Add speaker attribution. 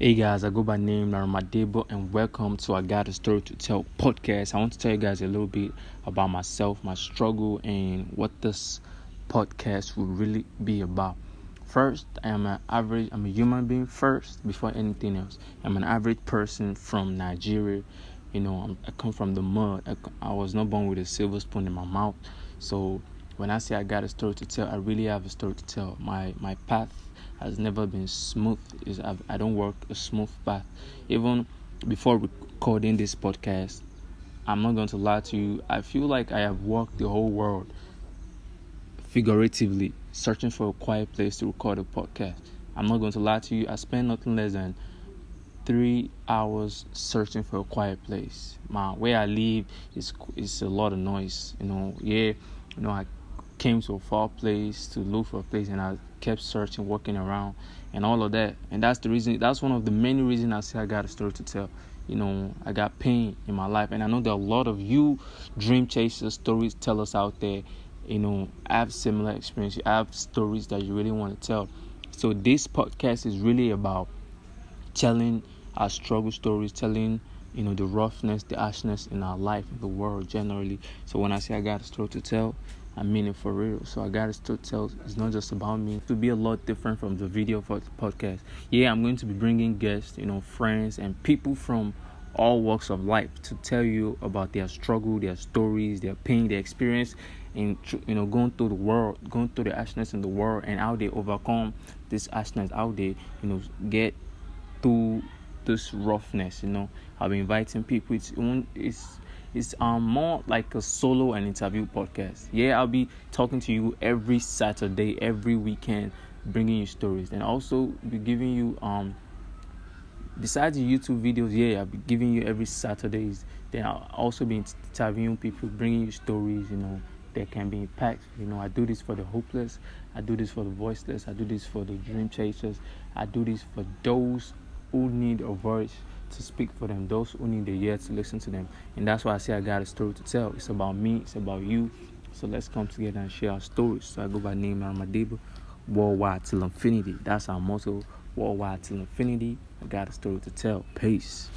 Speaker 1: Hey guys, I go by name Naramadebo and welcome to I Got a Story to Tell podcast. I want to tell you guys a little bit about myself, my struggle, and what this podcast will really be about. First, I am an average, I'm a human being first before anything else. I'm an average person from Nigeria. You know, I come from the mud. I, I was not born with a silver spoon in my mouth. So when I say I got a story to tell, I really have a story to tell. My my path has never been smooth. Is I don't work a smooth path. Even before recording this podcast, I'm not going to lie to you. I feel like I have walked the whole world figuratively, searching for a quiet place to record a podcast. I'm not going to lie to you. I spent nothing less than three hours searching for a quiet place. My where I live is is a lot of noise. You know, yeah, you know I came to a far place to look for a place and I kept searching, walking around and all of that. And that's the reason that's one of the many reasons I say I got a story to tell. You know, I got pain in my life and I know there are a lot of you dream chasers, storytellers out there, you know, I have similar experience. You have stories that you really want to tell. So this podcast is really about telling our struggle stories, telling you know the roughness, the harshness in our life, the world generally. So when I say I got a story to tell, I mean it for real. So I got a still to tell it's not just about me. To be a lot different from the video for the podcast. Yeah, I'm going to be bringing guests, you know, friends and people from all walks of life to tell you about their struggle, their stories, their pain, their experience, and you know, going through the world, going through the harshness in the world, and how they overcome this harshness, how they, you know, get through this roughness. You know, I've been inviting people. It's it's it's um more like a solo and interview podcast. Yeah, I'll be talking to you every Saturday, every weekend, bringing you stories, and also be giving you um. Besides the YouTube videos, yeah, I'll be giving you every Saturdays. Then I'll also be interviewing people, bringing you stories. You know, that can be impactful. You know, I do this for the hopeless. I do this for the voiceless. I do this for the dream chasers. I do this for those who need a voice to speak for them, those who need the ear to listen to them. And that's why I say I got a story to tell. It's about me, it's about you. So let's come together and share our stories. So I go by name Armadebo, worldwide till infinity. That's our motto, worldwide till infinity. I got a story to tell. Peace.